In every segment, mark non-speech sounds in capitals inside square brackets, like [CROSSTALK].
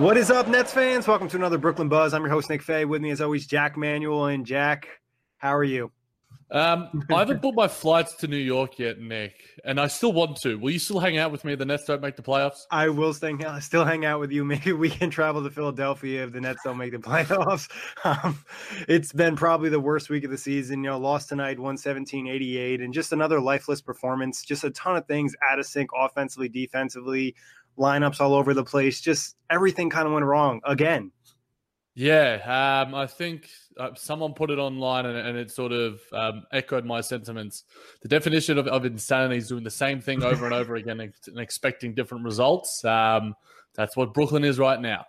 What is up, Nets fans? Welcome to another Brooklyn Buzz. I'm your host, Nick Fay. With me, as always, Jack Manuel. And Jack, how are you? Um, I haven't booked my flights to New York yet, Nick, and I still want to. Will you still hang out with me if the Nets don't make the playoffs? I will stay, [LAUGHS] still hang out with you. Maybe we can travel to Philadelphia if the Nets don't make the [LAUGHS] playoffs. Um, it's been probably the worst week of the season. You know, lost tonight, 117 88, and just another lifeless performance. Just a ton of things out of sync offensively, defensively lineups all over the place. Just everything kind of went wrong again. Yeah, um, I think uh, someone put it online and, and it sort of um, echoed my sentiments. The definition of, of, insanity is doing the same thing [LAUGHS] over and over again and, and expecting different results. Um, that's what Brooklyn is right now.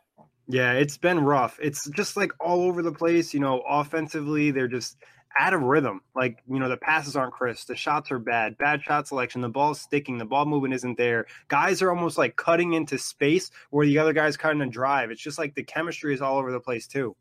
Yeah, it's been rough. It's just like all over the place. You know, offensively, they're just out of rhythm. Like, you know, the passes aren't crisp, the shots are bad, bad shot selection, the ball's sticking, the ball movement isn't there. Guys are almost like cutting into space where the other guy's cutting a drive. It's just like the chemistry is all over the place too.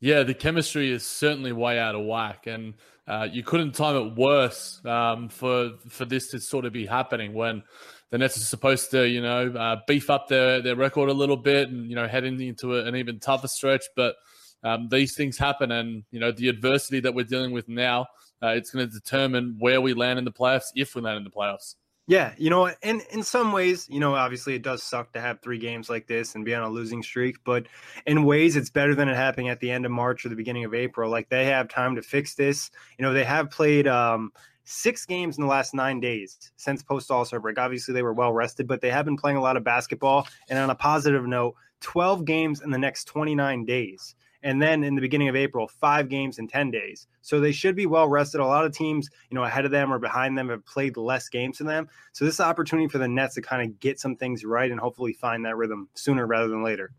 Yeah, the chemistry is certainly way out of whack, and uh, you couldn't time it worse um, for for this to sort of be happening when the Nets are supposed to, you know, uh, beef up their their record a little bit and you know heading into an even tougher stretch, but um, these things happen, and you know the adversity that we're dealing with now, uh, it's going to determine where we land in the playoffs if we land in the playoffs. Yeah, you know, in in some ways, you know, obviously it does suck to have three games like this and be on a losing streak, but in ways it's better than it happening at the end of March or the beginning of April. Like they have time to fix this. You know, they have played um six games in the last nine days since post All Star break. Obviously, they were well rested, but they have been playing a lot of basketball. And on a positive note, 12 games in the next 29 days. And then in the beginning of April, five games in 10 days. So they should be well rested. A lot of teams, you know, ahead of them or behind them have played less games than them. So this is opportunity for the Nets to kind of get some things right and hopefully find that rhythm sooner rather than later.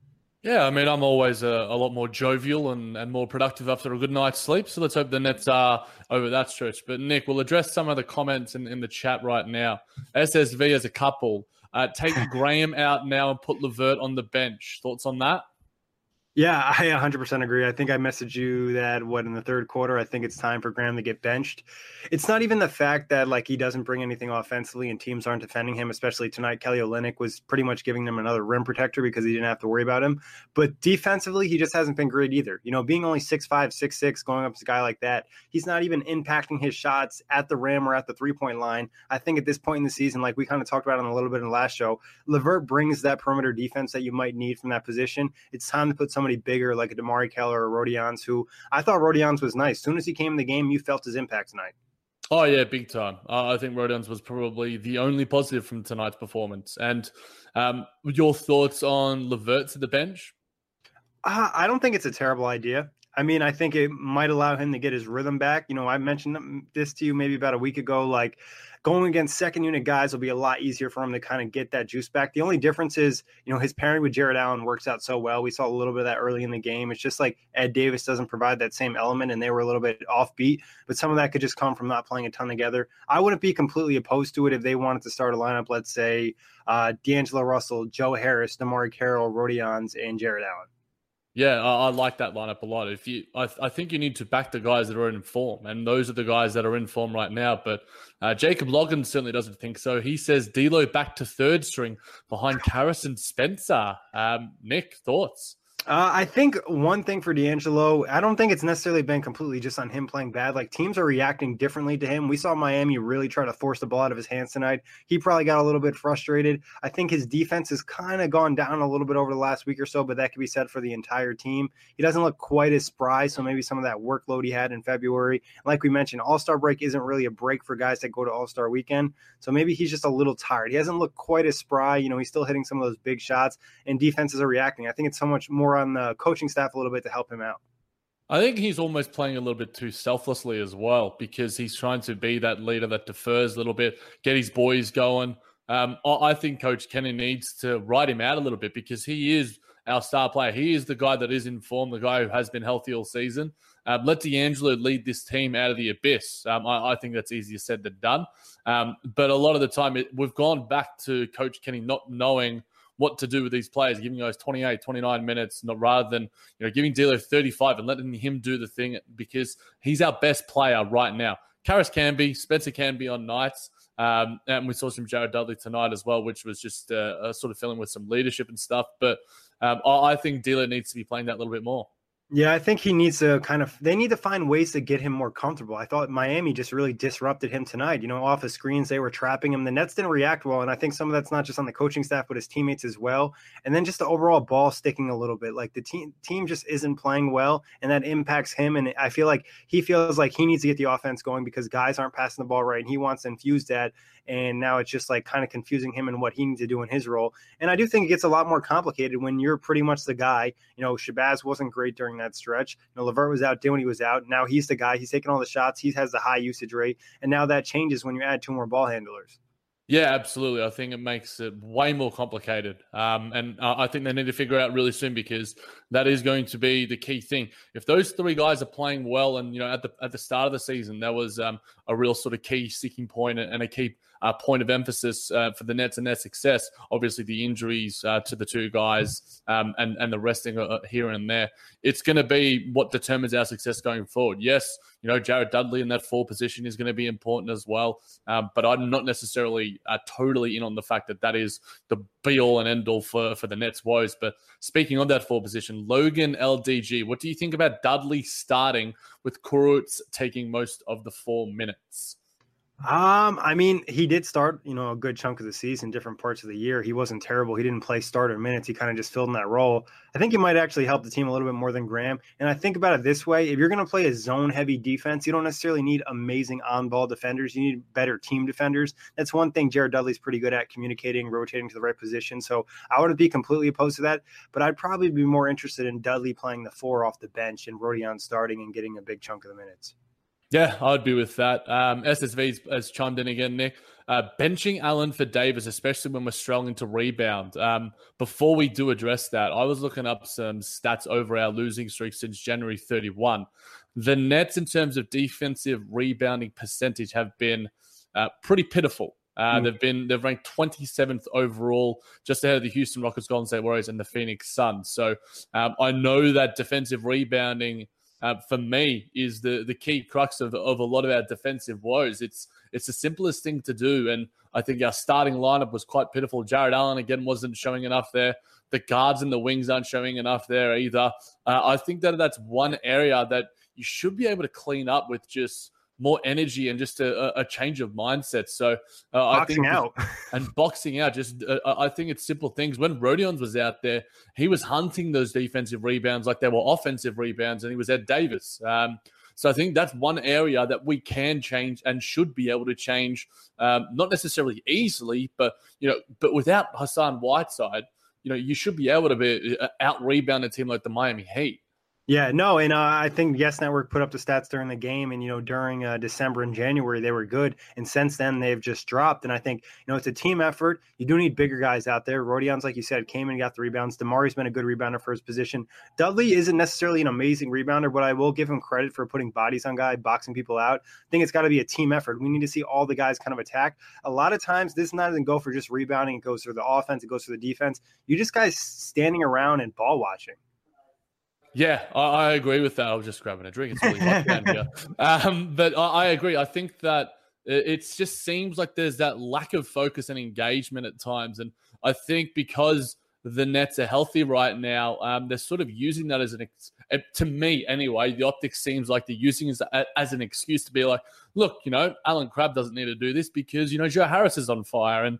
Yeah, I mean, I'm always a, a, lot more jovial and, and more productive after a good night's sleep. So let's hope the Nets are over that stretch. But Nick, we'll address some of the comments in, in the chat right now. SSV as a couple, uh, take [LAUGHS] Graham out now and put LeVert on the bench. Thoughts on that? Yeah, I 100% agree. I think I messaged you that what in the third quarter, I think it's time for Graham to get benched. It's not even the fact that like he doesn't bring anything offensively and teams aren't defending him, especially tonight. Kelly Olynyk was pretty much giving them another rim protector because he didn't have to worry about him. But defensively, he just hasn't been great either. You know, being only six five, six six, going up to a guy like that, he's not even impacting his shots at the rim or at the three point line. I think at this point in the season, like we kind of talked about on a little bit in the last show, LeVert brings that perimeter defense that you might need from that position. It's time to put some somebody bigger like a DeMarre Carroll or Rodions, who I thought Rodions was nice. As soon as he came in the game, you felt his impact tonight. Oh yeah, big time. Uh, I think Rodions was probably the only positive from tonight's performance. And um, your thoughts on LeVert to the bench? Uh, I don't think it's a terrible idea. I mean, I think it might allow him to get his rhythm back. You know, I mentioned this to you maybe about a week ago. Like going against second unit guys will be a lot easier for him to kind of get that juice back. The only difference is, you know, his pairing with Jarrett Allen works out so well. We saw a little bit of that early in the game. It's just like Ed Davis doesn't provide that same element, and they were a little bit offbeat. But some of that could just come from not playing a ton together. I wouldn't be completely opposed to it if they wanted to start a lineup. Let's say uh, D'Angelo Russell, Joe Harris, DeMarre Carroll, Rodions, and Jarrett Allen. Yeah, I, I, like that lineup a lot. If you, I, I, think you need to back the guys that are in form, and those are the guys that are in form right now. But uh, Jacob Logan certainly doesn't think so. He says D'Lo back to third string behind Caris and Spencer. Um, Nick, thoughts? Uh, I think one thing for D'Angelo, I don't think it's necessarily been completely just on him playing bad. Like teams are reacting differently to him. We saw Miami really try to force the ball out of his hands tonight. He probably got a little bit frustrated. I think his defense has kind of gone down a little bit over the last week or so, but that could be said for the entire team. He doesn't look quite as spry, so maybe some of that workload he had in February. Like we mentioned, All Star break isn't really a break for guys that go to All Star weekend, so maybe he's just a little tired. He hasn't looked quite as spry. You know, he's still hitting some of those big shots, and defenses are reacting. I think it's so much more on the coaching staff a little bit to help him out. I think he's almost playing a little bit too selflessly as well because he's trying to be that leader that defers a little bit, get his boys going. Um, I think Coach Kenny needs to write him out a little bit because he is our star player. He is the guy that is in form, the guy who has been healthy all season. Um, let D'Angelo lead this team out of the abyss. Um, I, I, think that's easier said than done. Um, but a lot of the time, it, we've gone back to Coach Kenny not knowing what to do with these players, giving guys 28, 29 minutes, not rather than you know giving D'Lo 35 and letting him do the thing because he's our best player right now. Caris can be, Spencer can be on nights. Um, and we saw some Jared Dudley tonight as well, which was just uh, sort of filling with some leadership and stuff. But um, I think D'Lo needs to be playing that a little bit more. Yeah, I think he needs to kind of they need to find ways to get him more comfortable. I thought Miami just really disrupted him tonight. You know, off the screens they were trapping him. The Nets didn't react well, and I think some of that's not just on the coaching staff but his teammates as well. And then just the overall ball sticking a little bit. Like the team team just isn't playing well, and that impacts him. And I feel like he feels like he needs to get the offense going because guys aren't passing the ball right, and he wants to infuse that and now it's just like kind of confusing him and what he needs to do in his role. And I do think it gets a lot more complicated when you're pretty much the guy. You know, Shabazz wasn't great during that stretch. You know, LeVert was out, doing he was out. Now he's the guy. He's taking all the shots. He has the high usage rate, and now that changes when you add two more ball handlers. Yeah, absolutely. I think it makes it way more complicated. Um, and uh, I think they need to figure out really soon because that is going to be the key thing. If those three guys are playing well, and you know, at the at the start of the season, that was um, a real sort of key sticking point and a key uh, point of emphasis uh, for the Nets and their success. Obviously, the injuries uh, to the two guys um, and and the resting uh, here and there. It's going to be what determines our success going forward. Yes, you know, Jared Dudley in that four position is going to be important as well. Um, but I'm not necessarily uh, totally in on the fact that that is the be all and end all for, for the Nets' woes. But speaking of that four position, Logan LDG, what do you think about Dudley starting with Kurucs taking most of the four minutes? Um, I mean, he did start, you know, a good chunk of the season, different parts of the year. He wasn't terrible. He didn't play starter minutes. He kind of just filled in that role. I think he might actually help the team a little bit more than Graham. And I think about it this way: if you're going to play a zone heavy defense, you don't necessarily need amazing on ball defenders. You need better team defenders. That's one thing Jared Dudley's pretty good at communicating, rotating to the right position. So I wouldn't be completely opposed to that, but I'd probably be more interested in Dudley playing the four off the bench and Rodion starting and getting a big chunk of the minutes. Yeah, I'd be with that. Um, SSV has chimed in again, Nick. Uh, benching Allen for Davis, especially when we're struggling to rebound. Um, before we do address that, I was looking up some stats over our losing streak since January 31. The Nets, in terms of defensive rebounding percentage, have been uh, pretty pitiful. Uh, mm. They've been they've ranked 27th overall, just ahead of the Houston Rockets, Golden State Warriors, and the Phoenix Suns. So um, I know that defensive rebounding uh, for me is the the key crux of, of a lot of our defensive woes. It's it's the simplest thing to do, and I think our starting lineup was quite pitiful. Jarrett Allen again wasn't showing enough there. The guards and the wings aren't showing enough there either. Uh, I think that that's one area that you should be able to clean up with just more energy and just a, a change of mindset. So uh, I think out [LAUGHS] and boxing out. Just uh, I think it's simple things. When Rodions was out there, he was hunting those defensive rebounds like they were offensive rebounds, and he was at Davis. Um, so I think that's one area that we can change and should be able to change, um, not necessarily easily, but you know, but without Hassan Whiteside, you know, you should be able to be uh, out rebound a team like the Miami Heat. Yeah, no, and uh, I think Yes Network put up the stats during the game, and you know during uh, December and January they were good, and since then they've just dropped. And I think you know it's a team effort. You do need bigger guys out there. Rodion's like you said came and got the rebounds. DeMarre's been a good rebounder for his position. Dudley isn't necessarily an amazing rebounder, but I will give him credit for putting bodies on guy, boxing people out. I think it's got to be a team effort. We need to see all the guys kind of attack. A lot of times this doesn't go for just rebounding. It goes for the offense. It goes for the defense. You just guys standing around and ball watching. Yeah, I, I, agree with that. I was just grabbing a drink. It's really hot down here. Um, but I, I, agree. I think that it, just seems like there's that lack of focus and engagement at times. And I think because the Nets are healthy right now, um, they're sort of using that as an, eh, to me anyway, the optics seems like they're using it as, as an excuse to be like, look, you know, Allen Crabbe doesn't need to do this because, you know, Joe Harris is on fire. And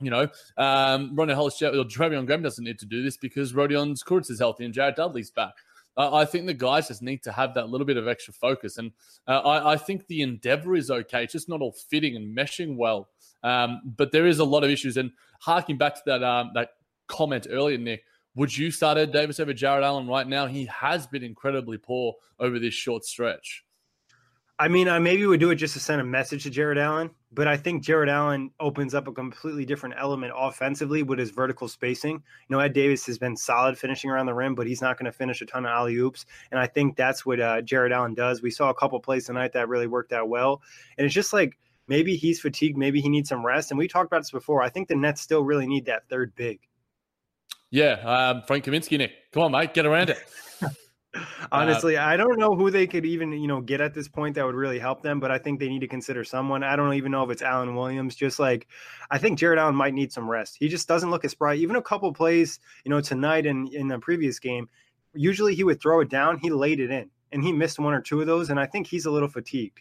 you know, um, Rondae Hollis or Treveon Graham doesn't need to do this because Rodion Kurucs is healthy and Jared Dudley's back. Uh, I think the guys just need to have that little bit of extra focus. And uh, I, I, think the endeavor is okay. It's just not all fitting and meshing well. Um, but there is a lot of issues. And harking back to that um, that comment earlier, Nick, would you start Ed Davis over Jarrett Allen right now? He has been incredibly poor over this short stretch. I mean, I maybe would do it just to send a message to Jarrett Allen, but I think Jarrett Allen opens up a completely different element offensively with his vertical spacing. You know, Ed Davis has been solid finishing around the rim, but he's not going to finish a ton of alley oops, and I think that's what uh, Jarrett Allen does. We saw a couple plays tonight that really worked out well, and it's just like maybe he's fatigued, maybe he needs some rest, and we talked about this before. I think the Nets still really need that third big. Yeah, um, Frank Kaminsky, Nick, come on, mate, get around it. [LAUGHS] Honestly, uh, I don't know who they could even, you know, get at this point that would really help them, but I think they need to consider someone. I don't even know if it's Alan Williams. Just like I think Jarrett Allen might need some rest. He just doesn't look as bright. Even a couple plays, you know, tonight and in the previous game, usually he would throw it down, he laid it in, and he missed one or two of those, and I think he's a little fatigued.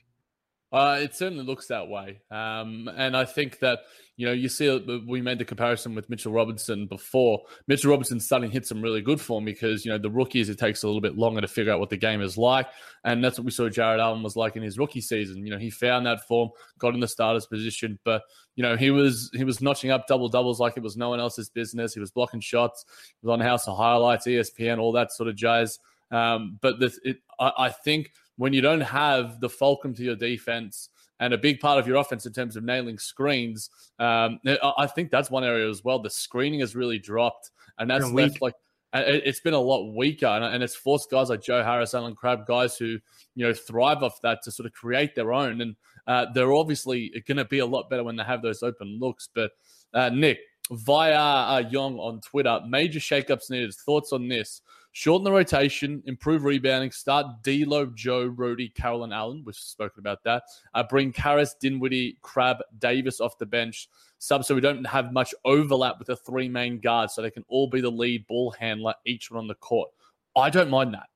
Uh, it certainly looks that way. Um, and I think that, you know, you see, uh, we made the comparison with Mitchell Robinson before. Mitchell Robinson's starting to hit some really good form because, you know, the rookies, it takes a little bit longer to figure out what the game is like. And that's what we saw Jarrett Allen was like in his rookie season. You know, he found that form, got in the starter's position, but, you know, he was he was notching up double doubles like it was no one else's business. He was blocking shots, he was on House of Highlights, ESPN, all that sort of jazz. Um, but this, it, I, I think – when you don't have the fulcrum to your defense and a big part of your offense in terms of nailing screens, um, I think that's one area as well. The screening has really dropped, and that's left like it's been a lot weaker, and it's forced guys like Joe Harris, Allen Crabbe, guys who you know thrive off that to sort of create their own, and uh, they're obviously going to be a lot better when they have those open looks. But uh, Nick via uh, Young on Twitter, major shakeups needed. Thoughts on this? Shorten the rotation, improve rebounding, start D'Lo, Joe, Rudy, Carroll, and Allen. We've spoken about that. Uh, bring Caris, Dinwiddie, Crabbe, Davis off the bench. Sub so we don't have much overlap with the three main guards, so they can all be the lead ball handler, each one on the court. I don't mind that.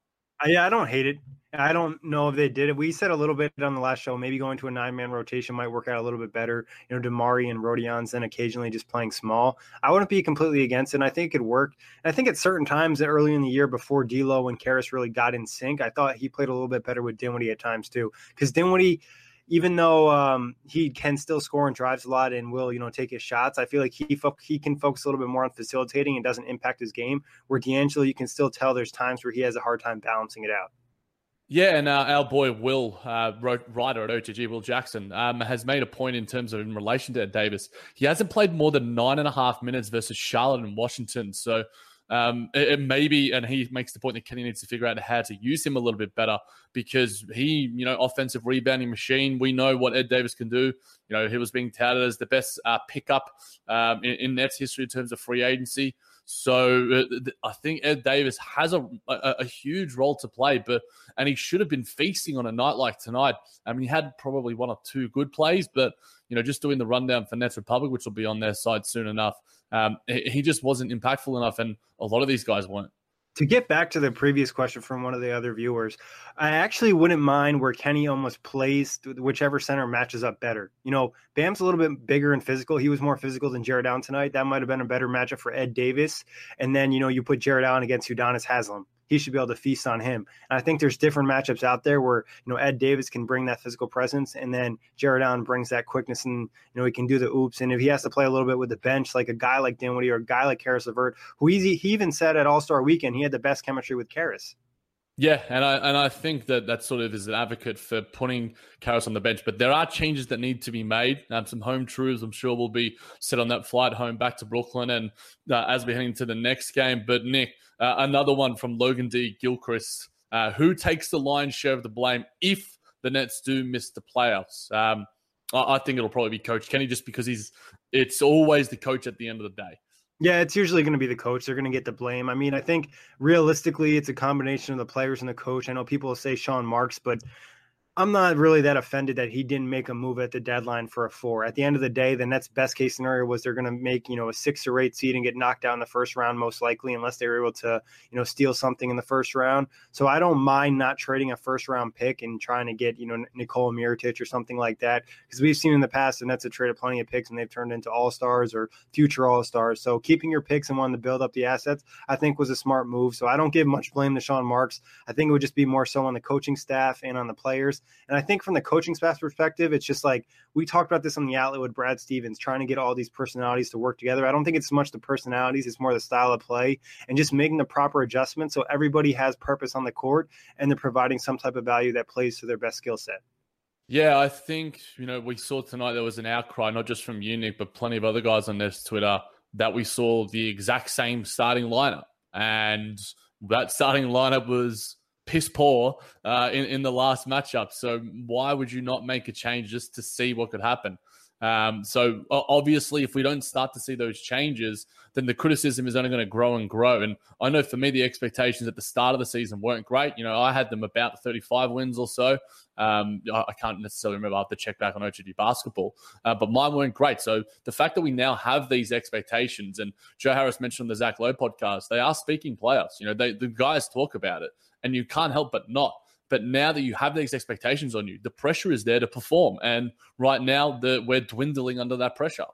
Yeah, I don't hate it. I don't know if they did it. We said a little bit on the last show, maybe going to a nine man rotation might work out a little bit better. You know, DeMarre and Rodion's then occasionally just playing small. I wouldn't be completely against it. And I think it could work. And I think at certain times early in the year before D'Lo and Caris really got in sync, I thought he played a little bit better with Dinwiddie at times too. Because Dinwiddie, even though um, he can still score and drives a lot and will, you know, take his shots, I feel like he fo- he can focus a little bit more on facilitating and doesn't impact his game. Where D'Angelo, you can still tell there's times where he has a hard time balancing it out. Yeah, and uh, our boy Will, uh, writer at OTG, Will Jackson, um, has made a point in terms of in relation to Davis. He hasn't played more than nine and a half minutes versus Charlotte and Washington. So um, it, it may and he makes the point that Kenny needs to figure out how to use him a little bit better because he, you know, offensive rebounding machine. We know what Ed Davis can do. You know, he was being touted as the best uh, pickup um, in, in Nets history in terms of free agency. So uh, I think Ed Davis has a, a, a, huge role to play, but and he should have been feasting on a night like tonight. I mean, he had probably one or two good plays, but you know, just doing the rundown for Nets Republic, which will be on their side soon enough, um, he just wasn't impactful enough, and a lot of these guys weren't to get back to the previous question from one of the other viewers, I actually wouldn't mind where Kenny almost plays whichever center matches up better. You know, Bam's a little bit bigger and physical. He was more physical than Jarrett Allen tonight. That might have been a better matchup for Ed Davis. And then, you know, you put Jarrett Allen against Udonis Haslem he should be able to feast on him. And I think there's different matchups out there where you know Ed Davis can bring that physical presence, and then Jarrett Allen brings that quickness, and you know he can do the oops. And if he has to play a little bit with the bench, like a guy like Dinwiddie or a guy like Caris LeVert, who he, he even said at All Star Weekend he had the best chemistry with Caris. Yeah, and I and I think that that sort of is an advocate for putting Caris on the bench. But there are changes that need to be made. Um, some home truths, I'm sure, will be set on that flight home back to Brooklyn, and uh, as we're heading to the next game. But Nick, uh, another one from Logan D. Gilchrist, uh, who takes the lion's share of the blame if the Nets do miss the playoffs. Um, I, I think it'll probably be Coach Kenny, just because he's it's always the coach at the end of the day. Yeah, it's usually going to be the coach. They're going to get the blame. I mean, I think realistically, it's a combination of the players and the coach. I know people say Sean Marks, but I'm not really that offended that he didn't make a move at the deadline for a four. At the end of the day, the Nets' best case scenario was they're going to make you know a six or eight seed and get knocked out in the first round, most likely, unless they were able to you know steal something in the first round. So I don't mind not trading a first round pick and trying to get you know Nikola Mirotic or something like that because we've seen in the past the Nets have traded plenty of picks and they've turned into all stars or future all stars. So keeping your picks and wanting to build up the assets, I think was a smart move. So I don't give much blame to Sean Marks. I think it would just be more so on the coaching staff and on the players. And I think from the coaching staff perspective, it's just like we talked about this on the outlet with Brad Stevens, trying to get all these personalities to work together. I don't think it's much the personalities, it's more the style of play and just making the proper adjustments so everybody has purpose on the court and they're providing some type of value that plays to their best skill set. Yeah, I think, you know, we saw tonight there was an outcry, not just from Unique, but plenty of other guys on this Twitter, that we saw the exact same starting lineup. And that starting lineup was piss poor uh, in, in the last matchup. So why would you not make a change just to see what could happen? Um, so obviously, if we don't start to see those changes, then the criticism is only going to grow and grow. And I know for me, the expectations at the start of the season weren't great. You know, I had them about 35 wins or so. Um, I can't necessarily remember. I have to check back on OTG basketball, uh, but mine weren't great. So the fact that we now have these expectations, and Joe Harris mentioned on the Zach Lowe podcast, they are speaking playoffs. You know, they, the guys talk about it and you can't help but not. But now that you have these expectations on you, the pressure is there to perform. And right now, the, we're dwindling under that pressure.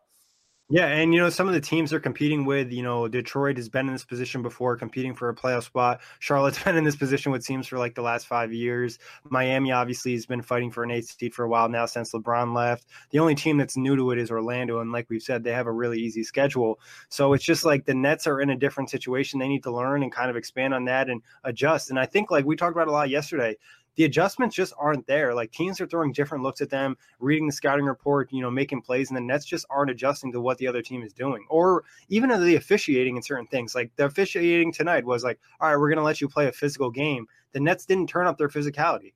Yeah, and you know some of the teams they're competing with, you know, Detroit has been in this position before, competing for a playoff spot. Charlotte's [LAUGHS] been in this position with teams for like the last five years. Miami obviously has been fighting for an eighth seed for a while now since LeBron left. The only team that's new to it is Orlando, and like we've said, they have a really easy schedule. So it's just like the Nets are in a different situation. They need to learn and kind of expand on that and adjust. And I think like we talked about a lot yesterday the adjustments just aren't there. Like teams are throwing different looks at them, reading the scouting report, you know, making plays, and the Nets just aren't adjusting to what the other team is doing, or even the officiating in certain things. Like the officiating tonight was like, all right, we're going to let you play a physical game. The Nets didn't turn up their physicality.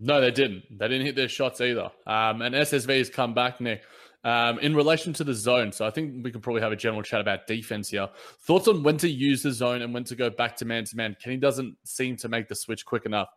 No, they didn't. They didn't hit their shots either. Um, and SSV has come back, Nick. Um, in relation to the zone, so I think we can probably have a general chat about defense here. Thoughts on when to use the zone and when to go back to man to man? Kenny doesn't seem to make the switch quick enough.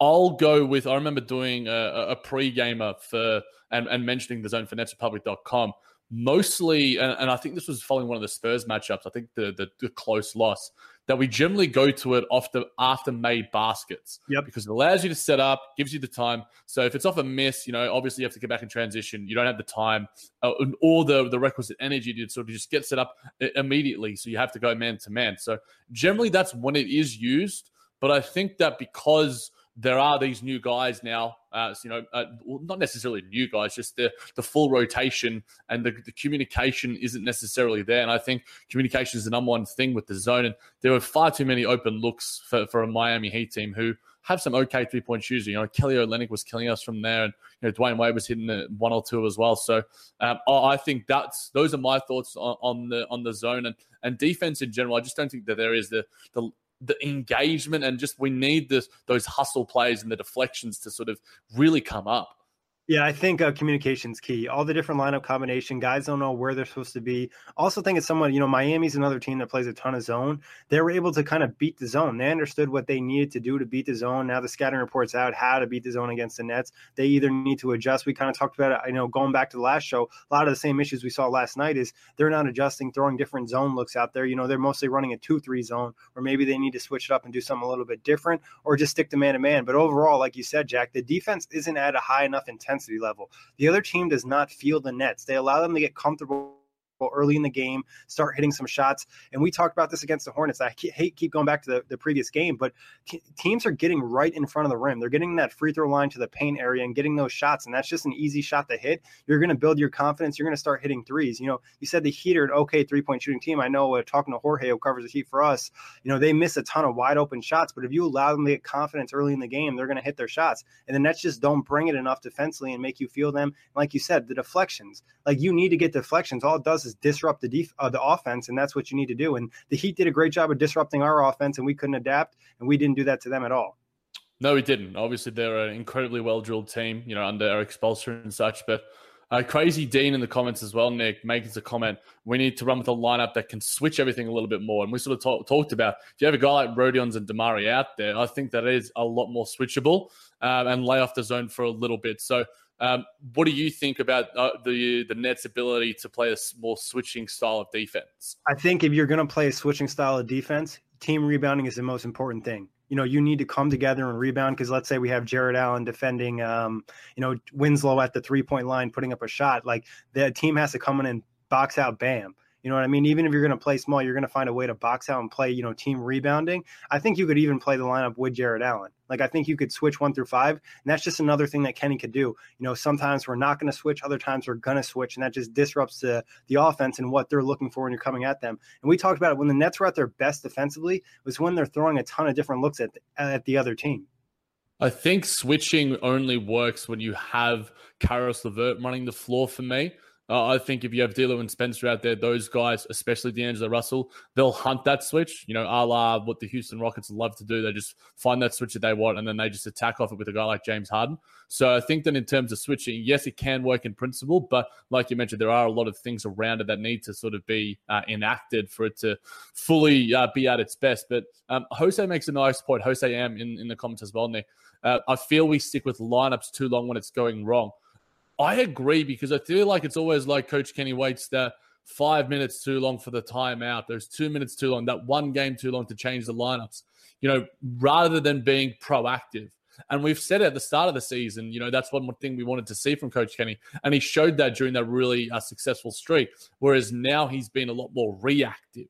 I'll go with. I remember doing a, a pre-gamer for and, and mentioning the zone for netsrepublic.com. Mostly, and, and, I think this was following one of the Spurs matchups. I think the, the, the close loss that we generally go to it after after made baskets. Yep. Because it allows you to set up, gives you the time. So if it's off a miss, you know, obviously you have to get back in transition. You don't have the time uh, or the the requisite energy to sort of just get set up immediately. So you have to go man to man. So generally that's when it is used. But I think that because there are these new guys now. Uh, you know, uh, not necessarily new guys, just the the full rotation and the, the communication isn't necessarily there. And I think communication is the number one thing with the zone. And there were far too many open looks for, for a Miami Heat team who have some okay three point shooting. You know, Kelly Olynyk was killing us from there, and you know Dwyane Wade was hitting the one or two as well. So um, I think that's those are my thoughts on, on, the on the zone and and defense in general. I just don't think that there is the the the engagement and just we need this those hustle plays and the deflections to sort of really come up. Yeah, I think uh, communication's key. All the different lineup combination, guys don't know where they're supposed to be. Also, think it's someone, you know, Miami's another team that plays a ton of zone. They were able to kind of beat the zone. They understood what they needed to do to beat the zone. Now the scouting reports out how to beat the zone against the Nets. They either need to adjust. We kind of talked about it, you know, going back to the last show. A lot of the same issues we saw last night is they're not adjusting, throwing different zone looks out there. You know, they're mostly running a two-three zone, or maybe they need to switch it up and do something a little bit different, or just stick to man-to-man. But overall, like you said, Jack, the defense isn't at a high enough intensity level. The other team does not feel the nets. They allow them to get comfortable comfortable early in the game, start hitting some shots. And we talked about this against the Hornets. I hate keep going back to the, the previous game, but t- teams are getting right in front of the rim. They're getting that free throw line to the paint area and getting those shots. And that's just an easy shot to hit. You're going to build your confidence. You're going to start hitting threes. You know, you said the Heat are an okay three point shooting team. I know uh, talking to Jorge, who covers the Heat for us, you know, they miss a ton of wide open shots. But if you allow them to get confidence early in the game, they're going to hit their shots. And the Nets just don't bring it enough defensively and make you feel them. Like you said, the deflections. Like you need to get deflections. All it does is disrupt the def- uh, the offense, and that's what you need to do. And the Heat did a great job of disrupting our offense, and we couldn't adapt, and we didn't do that to them at all. No, we didn't. Obviously, they're an incredibly well drilled team, you know, under Erik Spoelstra and such. But uh, Crazy Dean in the comments as well, Nick, making a comment. We need to run with a lineup that can switch everything a little bit more. And we sort of talk, talked about if you have a guy like Rodions and DeMarre out there, I think that is a lot more switchable um, and lay off the zone for a little bit. So, um, what do you think about uh, the the Nets' ability to play a more switching style of defense? I think if you're going to play a switching style of defense, team rebounding is the most important thing you know, you need to come together and rebound because let's say we have Jarrett Allen defending, um, you know, Winslow at the three point line, putting up a shot. Like the team has to come in and box out Bam. You know what I mean? Even if you're going to play small, you're going to find a way to box out and play, you know, team rebounding. I think you could even play the lineup with Jarrett Allen. Like I think you could switch one through five, and that's just another thing that Kenny could do. You know, sometimes we're not going to switch, other times we're going to switch, and that just disrupts the the offense and what they're looking for when you're coming at them. And we talked about it when the Nets were at their best defensively was when they're throwing a ton of different looks at the, at the other team. I think switching only works when you have Caris LeVert running the floor for me. Uh, I think if you have D'Lo and Spencer out there, those guys, especially D'Angelo Russell, they'll hunt that switch. You know, a la what the Houston Rockets love to do. They just find that switch that they want, and then they just attack off it with a guy like James Harden. So I think that in terms of switching, yes, it can work in principle, but like you mentioned, there are a lot of things around it that need to sort of be uh, enacted for it to fully uh, be at its best. But um, Jose makes a nice point. Jose M in, in the comments as well, Nick. Uh, I feel we stick with lineups too long when it's going wrong. I agree because I feel like it's always like Coach Kenny waits that five minutes too long for the timeout. There's two minutes too long, that one game too long to change the lineups, you know, rather than being proactive. And we've said at the start of the season, you know, that's one thing we wanted to see from Coach Kenny. And he showed that during that really uh, successful streak. Whereas now he's been a lot more reactive.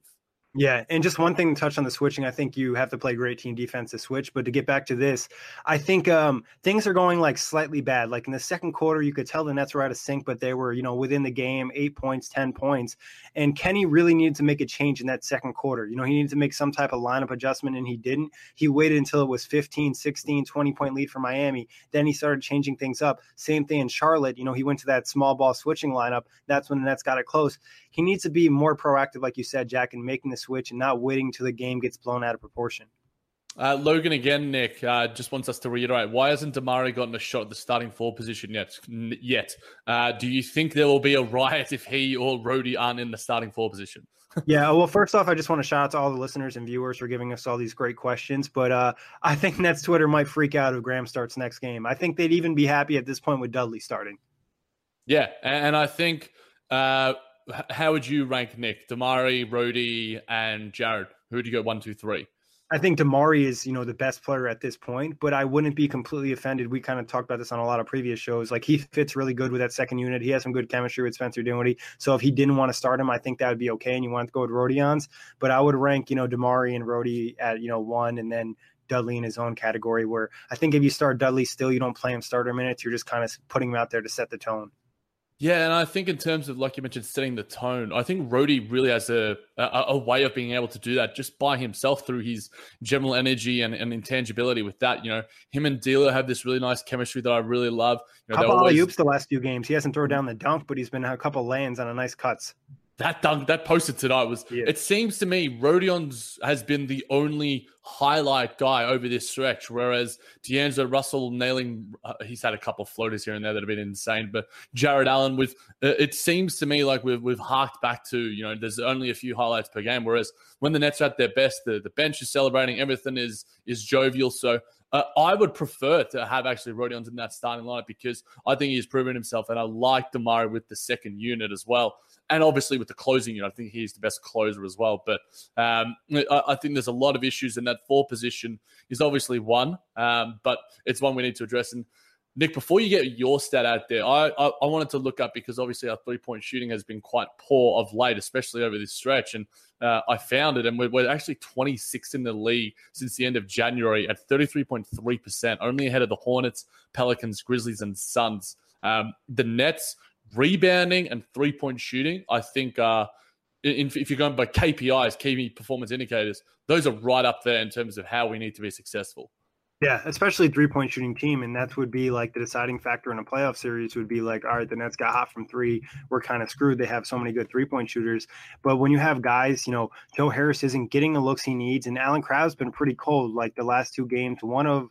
Yeah, and just one thing to touch on the switching, I think you have to play great team defense to switch. But to get back to this, I think um, things are going like slightly bad. Like in the second quarter, you could tell the Nets were out of sync, but they were, you know, within the game, eight points, ten points. And Kenny really needed to make a change in that second quarter. You know, he needed to make some type of lineup adjustment, and he didn't. He waited until it was 15, 16, 20 point lead for Miami. Then he started changing things up. Same thing in Charlotte. You know, he went to that small ball switching lineup. That's when the Nets got it close. He needs to be more proactive, like you said, Jack, in making this switch and not waiting till the game gets blown out of proportion. Uh, Logan again, Nick, uh, just wants us to reiterate why hasn't DeMarre gotten a shot at the starting four position yet? Yet, uh, do you think there will be a riot if he or Rody aren't in the starting four position? [LAUGHS] yeah, well, first off, I just want to shout out to all the listeners and viewers for giving us all these great questions. But uh, I think Nets Twitter might freak out if Graham starts next game. I think they'd even be happy at this point with Dudley starting. Yeah, and I think uh, how would you rank Nick, DeMarre, Rody, and Jared? Who would you go one, two, three? I think DeMarre is, you know, the best player at this point, but I wouldn't be completely offended. We kind of talked about this on a lot of previous shows. Like he fits really good with that second unit. He has some good chemistry with Spencer Dinwiddie. So if he didn't want to start him, I think that would be okay. And you want to go with Rodions, but I would rank, you know, DeMarre and Rody at, you know, one and then Dudley in his own category where I think if you start Dudley still, you don't play him starter minutes. You're just kind of putting him out there to set the tone. Yeah, and I think in terms of like you mentioned, setting the tone, I think Rody really has a, a, a way of being able to do that just by himself through his general energy and, and intangibility. With that, you know, him and D'Lo have this really nice chemistry that I really love. You know, How about always... oops the last few games? He hasn't thrown down the dunk, but he's been a couple lands on a nice cuts that dunk, that posted tonight was. Yeah. It seems to me Rodions has been the only highlight guy over this stretch, whereas D'Angelo Russell nailing. Uh, he's had a couple floaters here and there that have been insane, but Jarrett Allen with. Uh, it seems to me like we've we've harked back to you know there's only a few highlights per game, whereas when the Nets are at their best, the the bench is celebrating, everything is is jovial. So uh, I would prefer to have actually Rodions in that starting lineup because I think he's proven himself, and I like DeMarre with the second unit as well and obviously with the closing unit, I think he's the best closer as well. But um, I, I, think there's a lot of issues, and that four position is obviously one, um, but it's one we need to address. And Nick, before you get your stat out there, I, I, I wanted to look up because obviously our three point shooting has been quite poor of late, especially over this stretch. And uh, I found it, and we're, we're actually 26 in the league since the end of January at 33.3%, only ahead of the Hornets, Pelicans, Grizzlies, and Suns. Um, the Nets rebounding and three point shooting, I think, uh, in, if you're going by KPIs, key performance indicators, those are right up there in terms of how we need to be successful. Yeah, especially three point shooting team. And that would be like the deciding factor in a playoff series would be like, all right, the Nets got hot from three. We're kind of screwed. They have so many good three point shooters. But when you have guys, you know, Joe Harris isn't getting the looks he needs. And Allen Crabbe's been pretty cold like the last two games. One of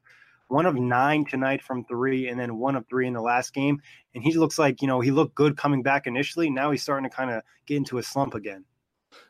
one of nine tonight from three, and then one of three in the last game. And he looks like, you know, he looked good coming back initially. Now he's starting to kind of get into a slump again.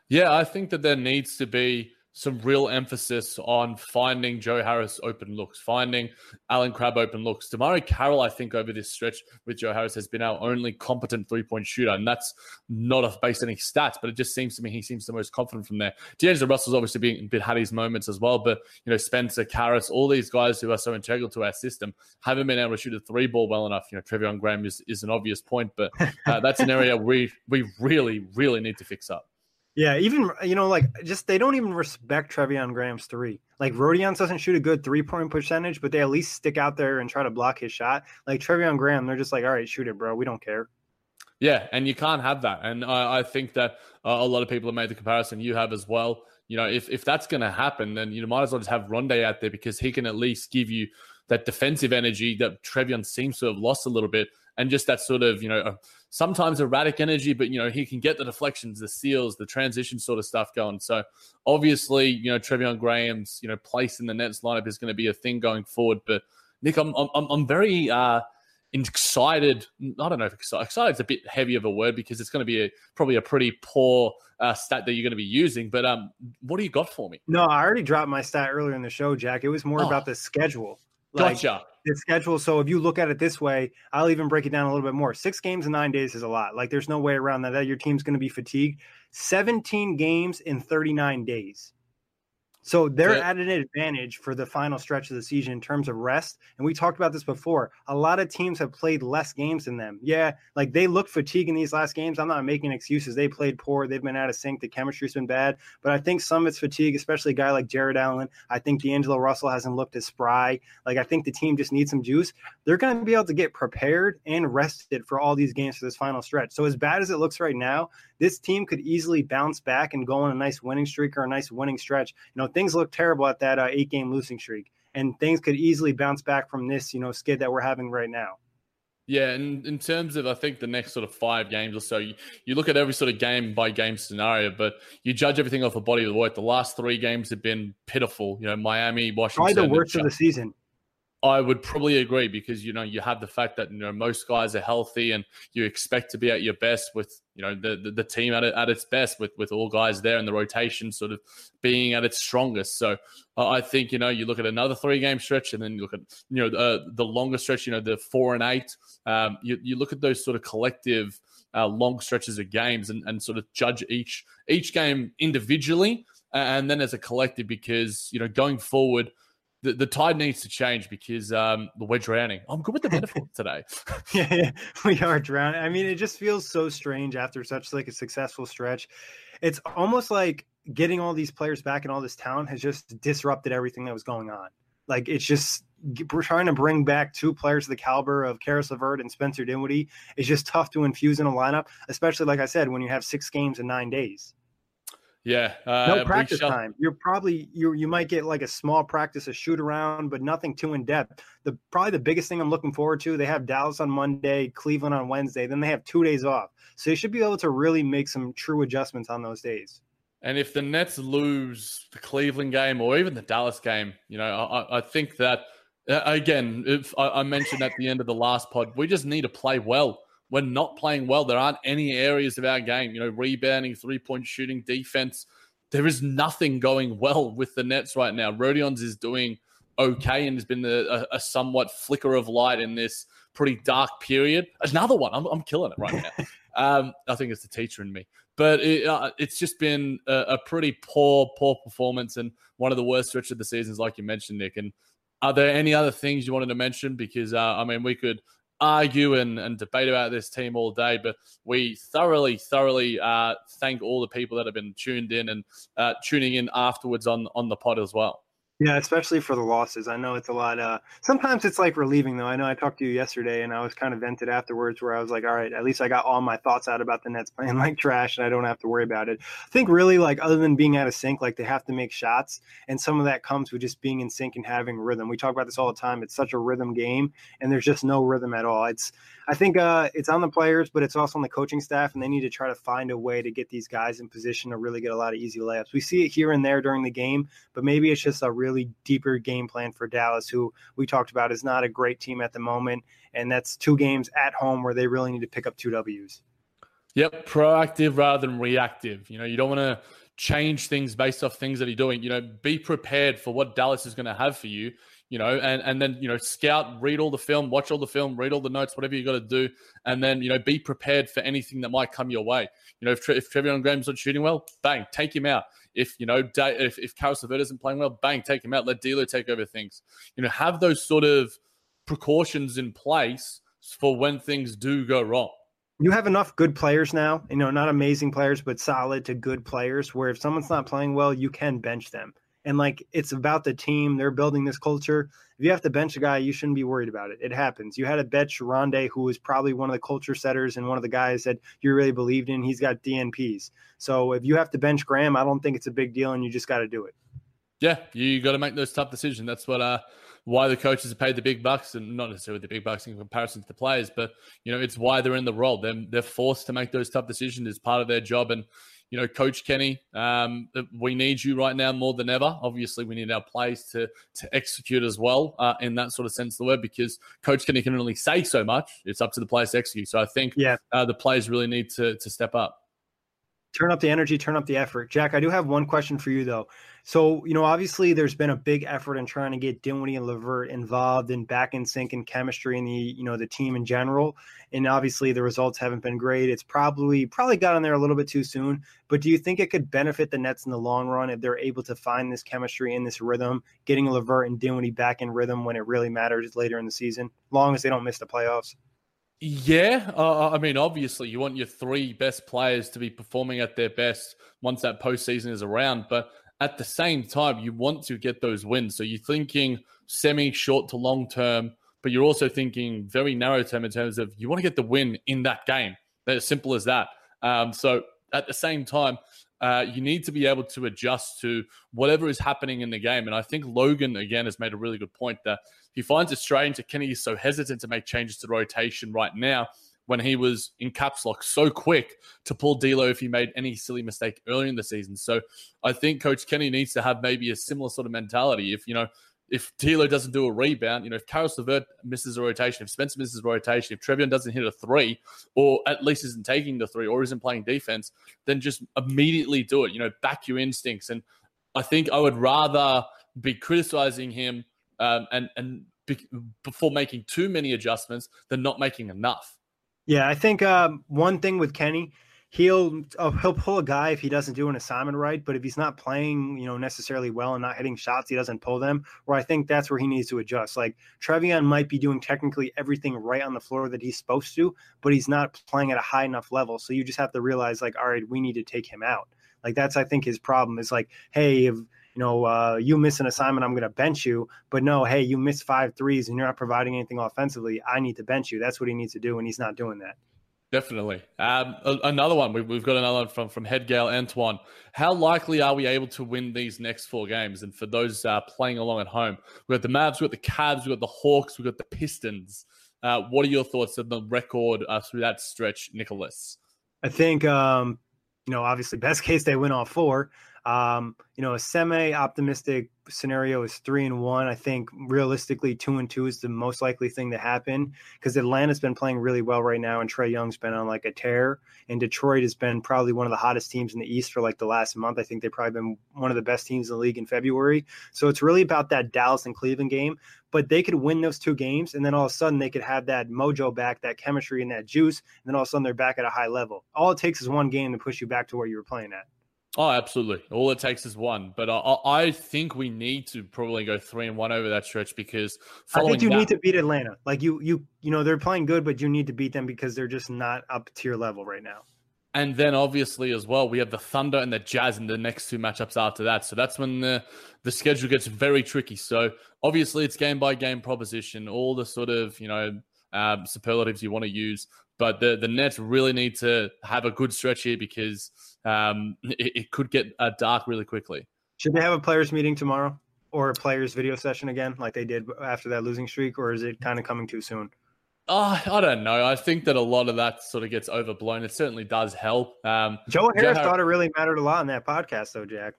Yeah, I think that there needs to be some real emphasis on finding Joe Harris open looks, finding Allen Crabbe open looks. DeMarre Carroll, I think, over this stretch with Joe Harris has been our only competent three point shooter. And that's not based on any stats, but it just seems to me he seems the most confident from there. D'Angelo Russell's obviously been, been had his moments as well, but you know, Spencer, Caris, all these guys who are so integral to our system haven't been able to shoot a three ball well enough. You know, Treveon Graham is, is an obvious point, but uh, that's an area we we really, really need to fix up. Yeah, even you know, like just they don't even respect Treveon Graham's three. Like Rodions doesn't shoot a good three point percentage, but they at least stick out there and try to block his shot. Like Treveon Graham, they're just like, all right, shoot it, bro. We don't care. Yeah, and you can't have that. And I, I think that uh, a lot of people have made the comparison. You have as well. You know, if if that's going to happen, then you might as well just have Rondae out there because he can at least give you that defensive energy that Treveon seems to have lost a little bit, and just that sort of you know sometimes erratic energy, but you know he can get the deflections, the seals, the transition sort of stuff going. So obviously, you know Treveon Graham's you know place in the Nets lineup is going to be a thing going forward. But Nick, I'm I'm I'm very uh, excited. I don't know if excited. Excited is a bit heavy of a word because it's going to be a, probably a pretty poor uh, stat that you're going to be using. But um, what do you got for me? No, I already dropped my stat earlier in the show, Jack. It was more oh. about the schedule. Like, gotcha. The schedule. So if you look at it this way, I'll even break it down a little bit more. Six games in nine days is a lot. Like there's no way around that. That your team's going to be fatigued. 17 games in 39 days. So they're yeah. at an advantage for the final stretch of the season in terms of rest. And we talked about this before. A lot of teams have played less games than them. Yeah, like they look fatigued in these last games. I'm not making excuses. They played poor. They've been out of sync. The chemistry's been bad. But I think some of it's fatigue, especially a guy like Jarrett Allen. I think D'Angelo Russell hasn't looked as spry. Like I think the team just needs some juice. They're going to be able to get prepared and rested for all these games for this final stretch. So as bad as it looks right now, this team could easily bounce back and go on a nice winning streak or a nice winning stretch. You know, things look terrible at that uh, eight game losing streak, and things could easily bounce back from this, you know, skid that we're having right now. Yeah, and in terms of I think the next sort of five games or so, you, you look at every sort of game by game scenario, but you judge everything off a body of work. The last three games have been pitiful. You know, Miami, Washington, probably the worst of the season. I would probably agree because you know you have the fact that you know most guys are healthy and you expect to be at your best with you know the the, the team at, at its best with with all guys there and the rotation sort of being at its strongest. So uh, I think you know you look at another three game stretch and then you look at you know uh, the longer stretch, you know the four and eight. Um, you you look at those sort of collective uh, long stretches of games and, and sort of judge each each game individually and then as a collective because you know going forward the, the tide needs to change because um, we're drowning. I'm good with the [LAUGHS] metaphor today. [LAUGHS] yeah, yeah, [LAUGHS] we are drowning. I mean, it just feels so strange after such like a successful stretch. It's almost like getting all these players back in all this town has just disrupted everything that was going on. Like it's just we're trying to bring back two players of the caliber of Caris LeVert and Spencer Dinwiddie. It's just tough to infuse in a lineup, especially like I said, when you have six games in nine days. Yeah, uh, no practice shall... time. You're probably you you might get like a small practice, a shoot around, but nothing too in depth. The probably the biggest thing I'm looking forward to. They have Dallas on Monday, Cleveland on Wednesday, then they have two days off, so they should be able to really make some true adjustments on those days. And if the Nets lose the Cleveland game or even the Dallas game, you know, I, I think that uh, again, if I, I mentioned at the end of the last pod, we just need to play well we're not playing well. There aren't any areas of our game, you know, rebounding, three point shooting, defense. There is nothing going well with the Nets right now. Rodions is doing okay and has been a, a, somewhat flicker of light in this pretty dark period. Another one. I'm, I'm killing it right now. [LAUGHS] um, I think it's the teacher in me. But it, uh, it's just been a, a, pretty poor, poor performance and one of the worst stretch of the seasons, like you mentioned, Nick. And are there any other things you wanted to mention? Because uh, I mean, we could argue and, and debate about this team all day, but we thoroughly, thoroughly uh, thank all the people that have been tuned in and uh, tuning in afterwards on on the pod as well. Yeah, especially for the losses. I know it's a lot. Uh, sometimes it's like relieving, though. I know I talked to you yesterday, and I was kind of vented afterwards, where I was like, "All right, at least I got all my thoughts out about the Nets playing [LAUGHS] like trash, and I don't have to worry about it." I think really, like, other than being out of sync, like they have to make shots, and some of that comes with just being in sync and having rhythm. We talk about this all the time. It's such a rhythm game, and there's just no rhythm at all. It's I think uh, it's on the players, but it's also on the coaching staff, and they need to try to find a way to get these guys in position to really get a lot of easy layups. We see it here and there during the game, but maybe it's just a really deeper game plan for Dallas, who we talked about is not a great team at the moment, and that's two games at home where they really need to pick up two Ws. Yep, proactive rather than reactive. You know, you don't want to change things based off things that you're doing. You know, be prepared for what Dallas is going to have for you you know, and, and then, you know, scout, read all the film, watch all the film, read all the notes, whatever you got to do. And then, you know, be prepared for anything that might come your way. You know, if, if Treveon Graham's not shooting well, bang, take him out. If, you know, if, if Caris LeVert isn't playing well, bang, take him out. Let D'Lo take over things. You know, have those sort of precautions in place for when things do go wrong you have enough good players now, you know, not amazing players, but solid to good players where if someone's not playing well, you can bench them and like it's about the team. They're building this culture. If you have to bench a guy, you shouldn't be worried about it. It happens. You had a bench Rondae, who was probably one of the culture setters and one of the guys that you really believed in. He's got DNPs. So if you have to bench Graham, I don't think it's a big deal, and you just got to do it. Yeah, you got to make those tough decisions. That's what uh why the coaches are paid the big bucks, and not necessarily the big bucks in comparison to the players, but you know it's why they're in the role. They're they're forced to make those tough decisions as part of their job, and you know, Coach Kenny, um, we need you right now more than ever. Obviously, we need our plays to to execute as well uh, in that sort of sense of the word because Coach Kenny can only say so much. It's up to the players to execute. So I think yeah. Uh, the players really need to to step up. Turn up the energy, turn up the effort. Jack, I do have one question for you though. So, you know, obviously there's been a big effort in trying to get Dinwiddie and LeVert involved and back in sync and chemistry in the, you know, the team in general. And obviously the results haven't been great. It's probably probably got there a little bit too soon. But do you think it could benefit the Nets in the long run if they're able to find this chemistry and this rhythm, getting LeVert and Dinwiddie back in rhythm when it really matters later in the season, long as they don't miss the playoffs? Yeah, uh, I mean, obviously, you want your three best players to be performing at their best once that postseason is around. But at the same time, you want to get those wins. So you're thinking semi short to long term, but you're also thinking very narrow term in terms of you want to get the win in that game. That's as simple as that. Um, so at the same time, uh, you need to be able to adjust to whatever is happening in the game. And I think Logan, again, has made a really good point that he finds it strange that Kenny is so hesitant to make changes to rotation right now when he was in caps lock so quick to pull D'Lo if he made any silly mistake earlier in the season. So I think Coach Kenny needs to have maybe a similar sort of mentality. If you know, if D'Lo doesn't do a rebound, you know, if Caris LeVert misses a rotation, if Spencer misses a rotation, if Treveon doesn't hit a three, or at least isn't taking the three, or isn't playing defense, then just immediately do it. You know, back your instincts. And I think I would rather be criticizing him um, and and be, before making too many adjustments than not making enough. Yeah, I think um, one thing with Kenny, he'll oh, he'll pull a guy if he doesn't do an assignment right, but if he's not playing, you know, necessarily well and not hitting shots, he doesn't pull them. Where I think that's where he needs to adjust. Like Treveon might be doing technically everything right on the floor that he's supposed to, but he's not playing at a high enough level. So you just have to realize, like, all right, we need to take him out. Like that's I think his problem is like, hey, if you know, uh, you miss an assignment, I'm going to bench you. But no, hey, you miss five threes and you're not providing anything offensively. I need to bench you. That's what he needs to do, and he's not doing that. Definitely. Um, another one. We've, we've got another one from from Headgale Antoine. How likely are we able to win these next four games? And for those uh, playing along at home, we've got the Mavs, we've got the Cavs, we've got the Hawks, we've got the Pistons. Uh, what are your thoughts on the record uh, through that stretch, Nicholas? I think, um, you know, obviously, best case they win all four. Um, you know, a semi-optimistic scenario is three and one. I think realistically, two and two is the most likely thing to happen because Atlanta's been playing really well right now, and Trae Young's been on like a tear. And Detroit has been probably one of the hottest teams in the East for like the last month. I think they've probably been one of the best teams in the league in February. So it's really about that Dallas and Cleveland game. But they could win those two games, and then all of a sudden they could have that mojo back, that chemistry, and that juice. And then all of a sudden they're back at a high level. All it takes is one game to push you back to where you were playing at. Oh, absolutely. All it takes is one. But I, I think we need to probably go three and one over that stretch because I think you that, need to beat Atlanta. Like you, you, you know, they're playing good, but you need to beat them because they're just not up to your level right now. And then obviously as well, we have the Thunder and the Jazz in the next two matchups after that. So that's when the the schedule gets very tricky. So obviously it's game by game proposition, all the sort of you know um, superlatives you want to use. But the the Nets really need to have a good stretch here because um, it, it, could get uh, dark really quickly. Should they have a players meeting tomorrow or a players video session again, like they did after that losing streak, or is it kind of coming too soon? Oh, I don't know. I think that a lot of that sort of gets overblown. It certainly does help. Um, Joe Harris Joe thought it really mattered a lot in that podcast, though, Jack.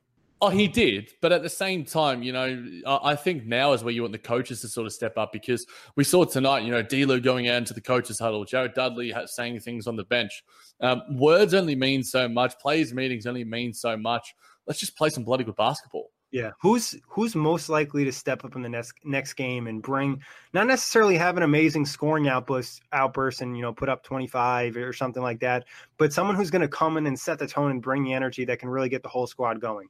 Oh, he did. But at the same time, you know, I think now is where you want the coaches to sort of step up because we saw tonight, you know, D'Lo going out into the coaches huddle, Jared Dudley saying things on the bench. Um, words only mean so much. Players meetings only mean so much. Let's just play some bloody good basketball. Yeah, who's who's most likely to step up in the next next game and bring not necessarily have an amazing scoring outburst outburst and you know put up 25 or something like that, but someone who's going to come in and set the tone and bring the energy that can really get the whole squad going.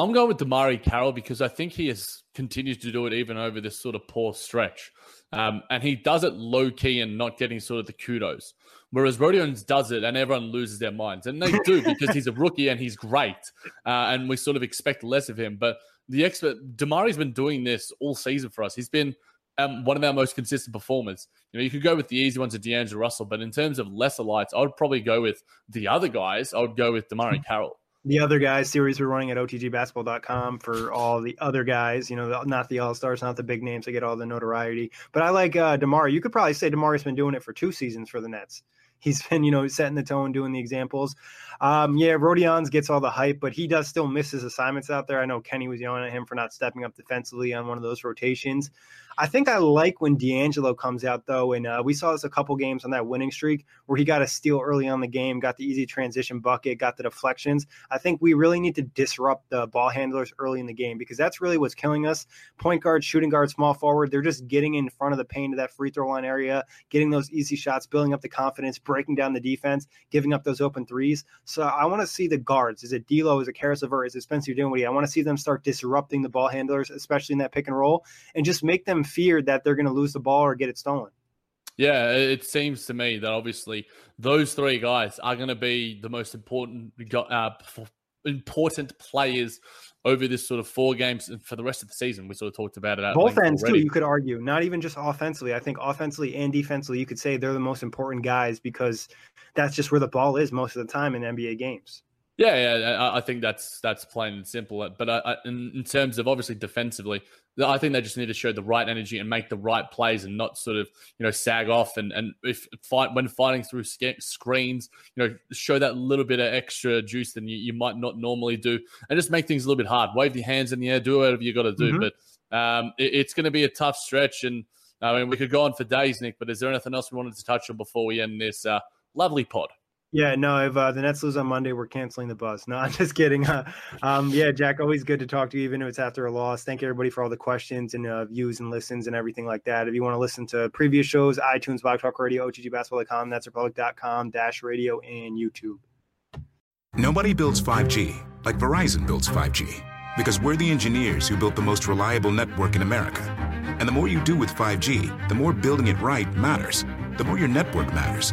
I'm going with DeMarre Carroll because I think he has continued to do it even over this sort of poor stretch. Um, and he does it low key and not getting sort of the kudos. Whereas Rodions does it and everyone loses their minds. And they do because he's a rookie and he's great. Uh, and we sort of expect less of him. But the expert, DeMarre's been doing this all season for us. He's been um, one of our most consistent performers. You know, you could go with the easy ones of D'Angelo Russell, but in terms of lesser lights, I would probably go with the other guys. I would go with DeMarre Carroll the other guys series we're running at otgbasketball.com for all the other guys, you know, not the all stars, not the big names that get all the notoriety. But I like uh, DeMarre. You could probably say DeMarre's been doing it for two seasons for the Nets. He's [LAUGHS] been, you know, setting the tone, doing the examples. Um, yeah, Rodions gets all the hype, but he does still miss his assignments out there. I know Kenny was yelling at him for not stepping up defensively on one of those rotations. I think I like when D'Angelo comes out though, and uh, we saw this a couple games on that winning streak where he got a steal early on the game, got the easy transition bucket, got the deflections. I think we really need to disrupt the ball handlers early in the game because that's really what's killing us. Point guard, shooting guard, small forward, they're just getting in front of the paint of that free throw line area, getting those easy shots, building up the confidence, breaking down the defense, giving up those open threes. So I want to see the guards. Is it D'Lo? Is it Caris LeVert? Is it Spencer Dinwiddie? I want to see them start disrupting the ball handlers, especially in that pick and roll, and just make them feared that they're going to lose the ball or get it stolen. Yeah, it seems to me that obviously those three guys are going to be the most important uh, important players over this sort of four games for the rest of the season. We sort of talked about it. Both ends already. too. You could argue, not even just offensively. I think offensively and defensively, you could say they're the most important guys because that's just where the ball is most of the time in NBA games. Yeah, yeah, I think that's that's plain and simple. But I, I, in, in, terms of obviously defensively, I think they just need to show the right energy and make the right plays and not sort of you know sag off and and if fight when fighting through screens, you know, show that little bit of extra juice than you, you might not normally do, and just make things a little bit hard. Wave your hands in the air, do whatever you got to do. Mm-hmm. But um, it, it's going to be a tough stretch, and I mean we could go on for days, Nick. But is there anything else we wanted to touch on before we end this uh, lovely pod? Yeah, no, if uh, the Nets lose on Monday, we're canceling the bus. No, [LAUGHS] I'm just kidding. Uh, um, yeah, Jack, always good to talk to you, even if it's after a loss. Thank everybody for all the questions and uh, views and listens and everything like that. If you want to listen to previous shows, iTunes, Blog Talk Radio, OTGBasketball.com, NetsRepublic.com, Dash Radio, and YouTube. Nobody builds 5G like Verizon builds 5G because we're the engineers who built the most reliable network in America. And the more you do with 5G, the more building it right matters, the more your network matters